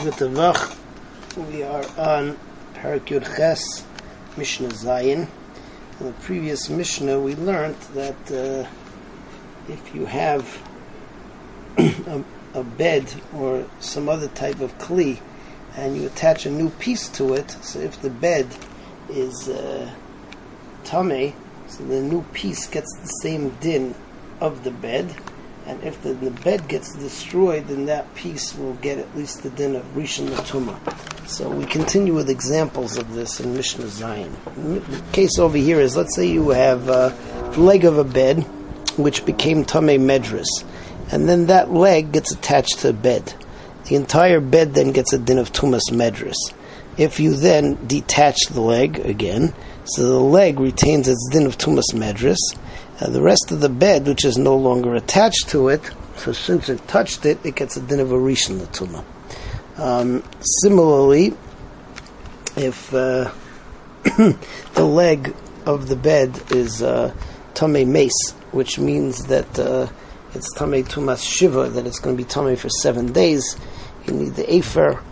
We are on Perak Yud Ches, Mishnah Zayin. In the previous Mishnah, we learned that uh, if you have a, a, bed or some other type of kli, and you attach a new piece to it, so if the bed is uh, tame, so the new piece gets the same din of the bed, and if the, the, bed gets destroyed, then that piece will get at least the din of Rishon Latuma. So we continue with examples of this in Mishnah Zayin. The case over here is, let's say you have uh, a leg of a bed, which became Tameh Medris, and then that leg gets attached to a bed. The entire bed then gets a din of Tumas Medris. If you then detach the leg again, so the leg retains its din of Tumas Medras, uh, the rest of the bed, which is no longer attached to it, so since it touched it, it gets a din of a rishon latuma. Um, similarly, if uh, the leg of the bed is uh, tame mace, which means that uh, it's tame tumas shiva, that it's going to be tame for seven days, you need the afer.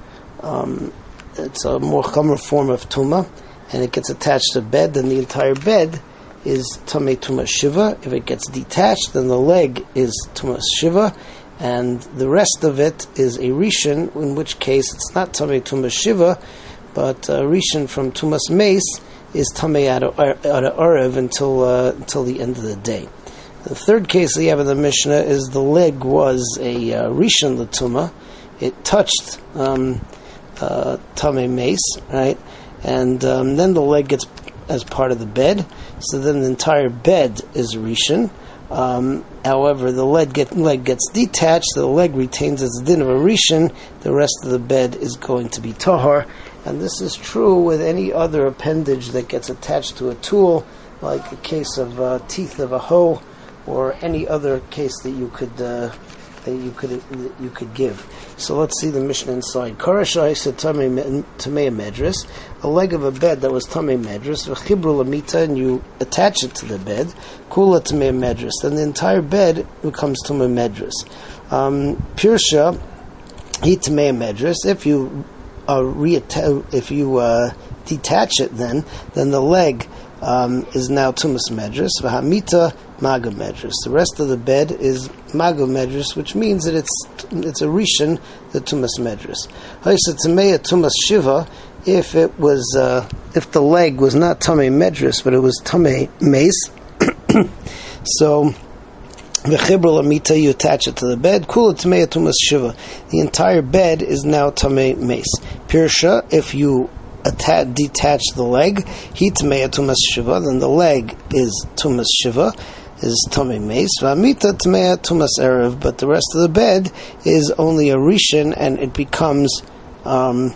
Um, it's a more common form of tuma, and it gets attached to the bed, then the entire bed is Tamei Tumas Shiva. If it gets detached, then the leg is Tumas Shiva, and the rest of it is a Rishon, in which case it's not Tamei Tumas Shiva, but a Rishon from Tumas Mace is out of Arev until, uh, until the end of the day. The third case we have in the Mishnah is the leg was a uh, Rishon Latuma. It touched um, uh, Tamei Mace, right? And um, then the leg gets as part of the bed. So then the entire bed is rishon. Um, however, the leg, get, leg gets detached, the leg retains its din of a rishon, the rest of the bed is going to be tahar. And this is true with any other appendage that gets attached to a tool, like a case of uh, teeth of a hoe, or any other case that you could uh, that you could that you could give. So let's see the Mishnah inside. Karashai said tamei medras, a leg of a bed that was tamei medras, v'chibru lamita, and you attach it to the bed. Kula tamei medras, then the entire bed becomes tamei medras. Um, Pirsha, he tamei medras. If you uh, reatta- if you uh, detach it, then then the leg um, is now tumas medras. V'hamita maga medras. The rest of the bed is maga medras, which means that it's it's a rishon the tumas medras. Haisatzmeya tumas shiva. If it was uh, if the leg was not tame medras, but it was tame mace, so. The amita, you attach it to the bed. Kula tamei tumas shiva. The entire bed is now tamei mace. Pirsha, if you attach, detach the leg, he tamei tumas shiva, then the leg is tumas shiva is tamei mace. V'amita tmea tumas erev, but the rest of the bed is only a rishon, and it becomes um,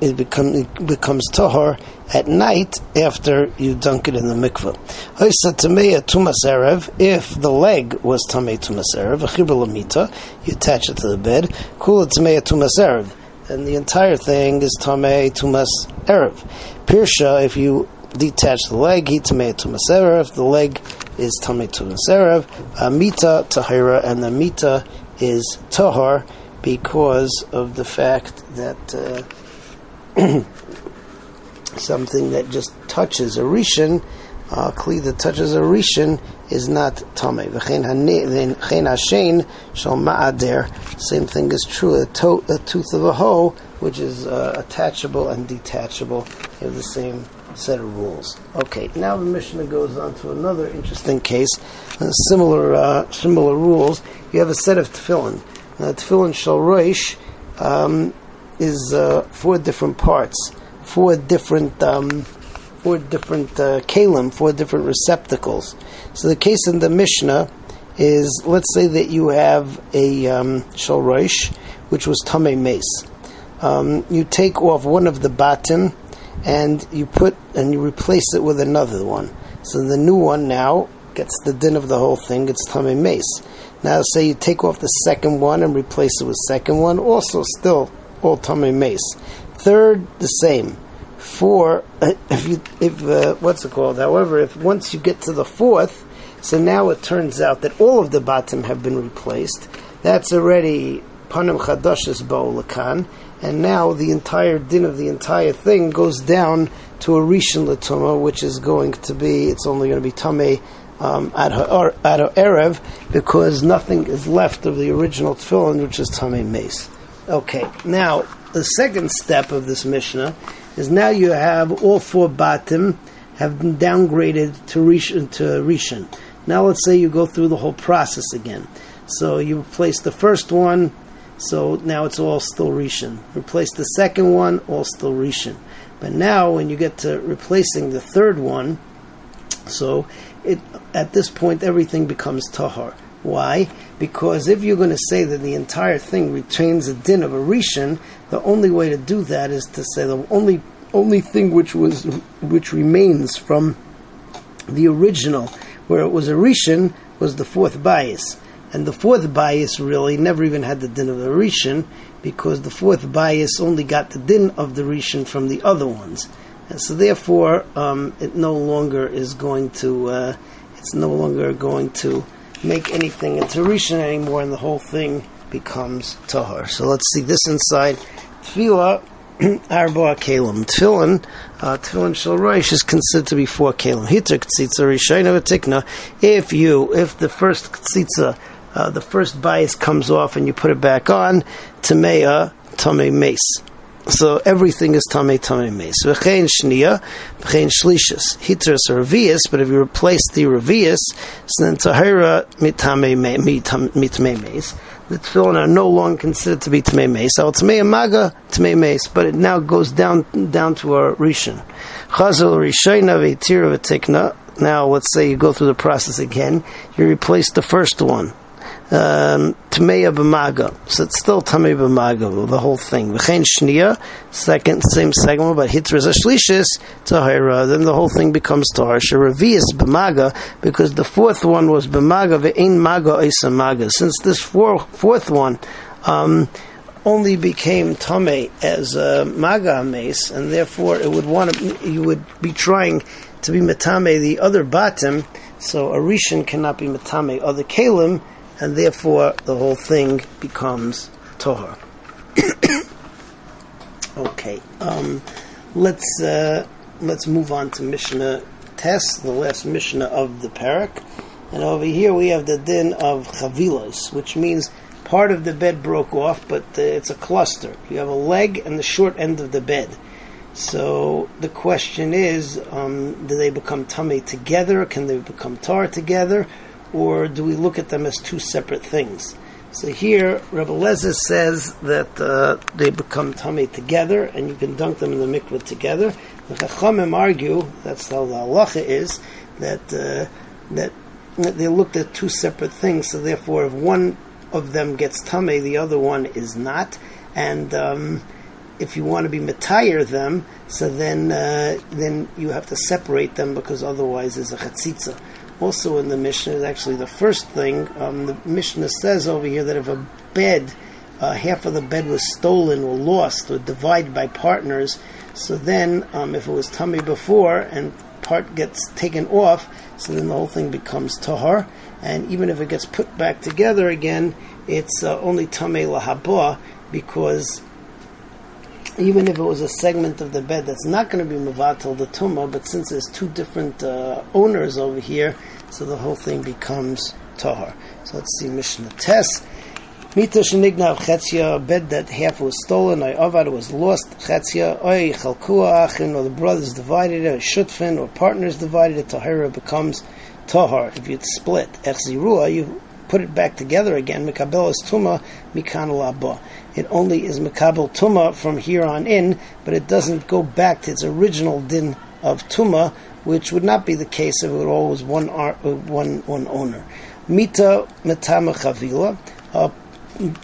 it, become, it becomes tahor at night after you dunk it in the mikveh. Hoisa tmea tumas erev. If the leg was tamei tumas erev, lamita, you attach it to the bed. Kula tmea tumas erev, and the entire thing is tamei tumas erev. Pirsha, if you detach the leg, he tamei tumas erev. The leg is Tamei Tumaserev, Amita Tahira, and the Mita is Tahar because of the fact that uh, something that just touches a Rishon, uh, Kli that touches a Rishon, is not Tamei. V'chein Hashen shal ma'ader. Same thing is true. A, to- a tooth of a hoe, which is uh, attachable and detachable, have the same set of rules. Okay, now the Mishnah goes on to another interesting case. Uh, similar uh, similar rules. You have a set of tefillin. Now, tefillin shal roish um, is uh, four different parts, four different um, four different uh, kalim, four different receptacles. So the case in the Mishnah is, let's say that you have a um, shal roish, which was tame mace. Um, you take off one of the batim and you put and you replace it with another one. So the new one now gets the din of the whole thing. It's tamei mace. Now, say you take off the second one and replace it with second one, also still all tamei mace. Third, the same. Four, if you if uh, what's it called? However, if once you get to the fourth, so now it turns out that all of the batim have been replaced. That's already panim chadashes ba'olakan, and now the entire din of the entire thing goes down to a rishon latuma, which is going to be, it's only going to be tamei um, at her erev because nothing is left of the original tefillin, which is tamei mace. Okay, now the second step of this mishnah is now you have all four batim have been downgraded to rishon. To rishon. Now let's say you go through the whole process again. So you replace the first one, so now it's all still rishon. Replace the second one, all still rishon. But now when you get to replacing the third one, so it at this point everything becomes tahar. Why? Because if you're going to say that the entire thing retains a din of a rishon, the only way to do that is to say the only only thing which was which remains from the original, where it was a rishon, was the fourth bias. And the fourth bias really never even had the din of the rishon, because the fourth bias only got the din of the rishon from the other ones. And so therefore, um, it no longer is going to, uh, it's no longer going to make anything into rishon anymore, and the whole thing becomes tahar. So let's see this inside. Tefillah arba kalim. Tefillin, uh, tefillin shel roish is considered to be four kalim. Hitter ktzitza rishayna v'tikna. If you, if the first ktzitza, uh, the first bias comes off and you put it back on, tamei tamei mace. So everything is tame tame mace. V'chein shnia, v'chein shlishis. Hitras or revius, but if you replace the revius, so then tahira mitame mace. The tefillin are no longer considered to be tame mace. So tame maga tame mace, but it now goes down down to a rishon. Chazal rishayna v'tira v'tikna. Now let's say you go through the process again. You replace the first one Tmeya b'maga. So it's still Tamei b'maga, the whole thing. V'chein shnia, second, same segment, but hitras ashlishis, tahira, then the whole thing becomes tahar. Sheravias b'maga, because the fourth one was b'maga, ve'ein maga isa maga. Since this four, fourth one, um, only became tame as a maga mace, and therefore it would want to, you would be trying to be metame the other batim, so a rishon cannot be metame other kalim, and therefore the whole thing becomes tahor. okay, um, let's uh, let's move on to Mishnah Tes, the last Mishnah of the parak, and over here we have the din of chavilas, which means part of the bed broke off, but uh, it's a cluster. You have a leg and the short end of the bed. So the question is, um, do they become tamei together? Can they become tar together? Or do we look at them as two separate things? So here, Rebbe Lezer says that uh, they become tamei together, and you can dunk them in the mikveh together. The Chachamim argue that's how the halacha is that uh, that they looked at two separate things. So therefore, if one of them gets tamei, the other one is not, and um, if you want to be metayir them, so then uh, then you have to separate them because otherwise there's a chatzitza also in the Mishnah is actually the first thing. Um, the Mishnah says over here that if a bed, uh, half of the bed was stolen or lost or divided by partners, so then um, if it was tamei before and part gets taken off, so then the whole thing becomes tahar. And even if it gets put back together again, it's uh, only tamei lahaba because even if it was a segment of the bed that's not going to be mavatal the tumah, but since there's two different uh, owners over here, so the whole thing becomes tahar. So let's see Mishnah Tes. Mita shenigna chetzia, bed that half was stolen, or avad was lost, chetzia, oy chalkua achin, or the brothers divided it, or shutfin, or partners divided it, tahira becomes tahar. If you split, echzirua, you put it back together again, mikabel is tuma, mikan. It only is mikabel tuma from here on in, but it doesn't go back to its original din of tuma, which would not be the case if it were always one uh, one one owner. Mita metama chavila, a,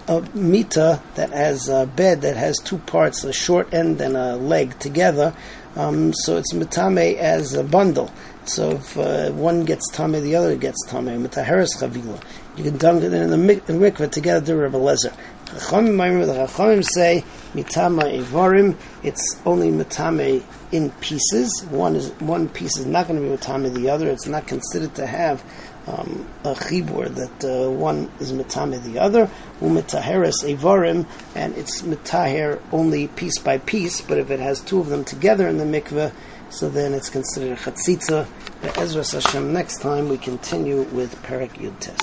a mita that has a bed that has two parts, a short end and a leg together. Um, so it's metame as a bundle. So if uh, one gets tame, the other gets tame. Mitaheres chavila. You can dunk it in the mikveh together to Rebbe Lezer. The Chachamim say mitama evarim. It's only mitame in pieces. One is one piece is not going to be mitame the other. It's not considered to have um, a chibur that uh, one is mitame the other, umitaheres evarim, and it's mitaher only piece by piece. But if it has two of them together in the mikveh, so then it's considered a chatzitza. Ezra Hashem. Next time we continue with Perak Yud Tes.